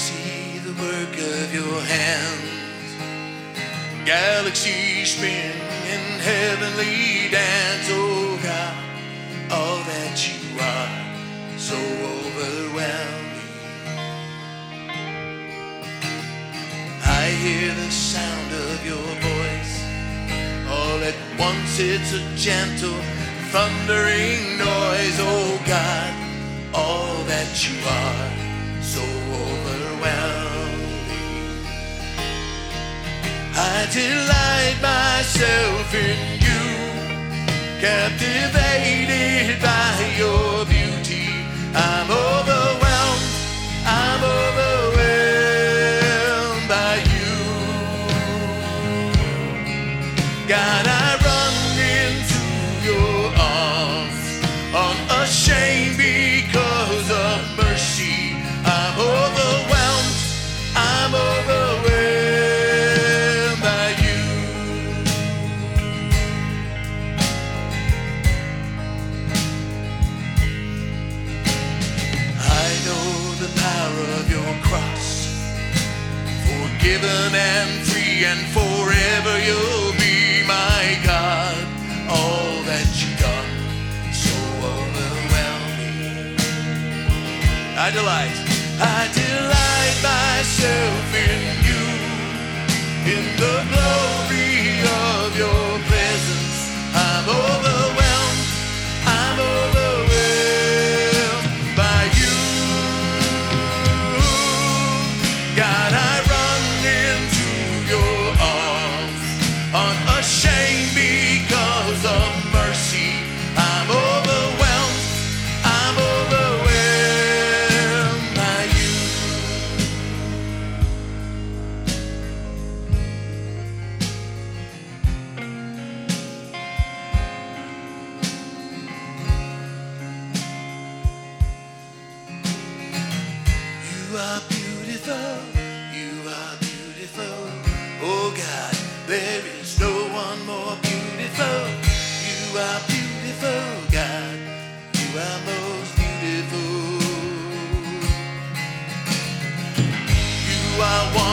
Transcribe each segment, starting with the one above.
See the work of your hands. Galaxies spin in heavenly dance, oh God, all that you are, so overwhelming. I hear the sound of your voice. All at once it's a gentle, thundering noise, oh God, all that you are, so overwhelming. I delight myself in you, captivated cross, forgiven and free, and forever you'll be my God. All that you've done, so overwhelming. I delight, I delight myself in in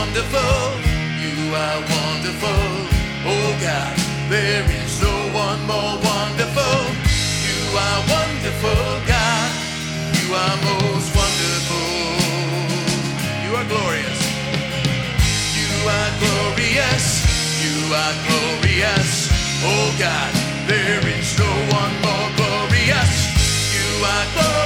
wonderful, you are wonderful. Oh God, there is no one more wonderful. You are wonderful, God. You are most wonderful. You are glorious. You are glorious. You are glorious. Oh God, there is no one more glorious. You are glorious,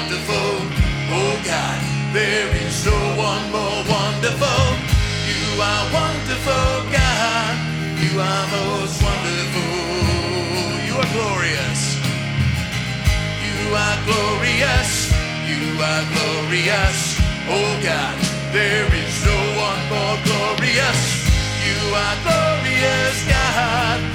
wonderful. Oh God, there is no one more wonderful. You are wonderful, God. You are most wonderful. You are glorious. You are glorious. You are glorious. Oh God, there is no one more glorious. You are glorious, God.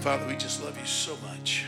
Father, we just love you so much.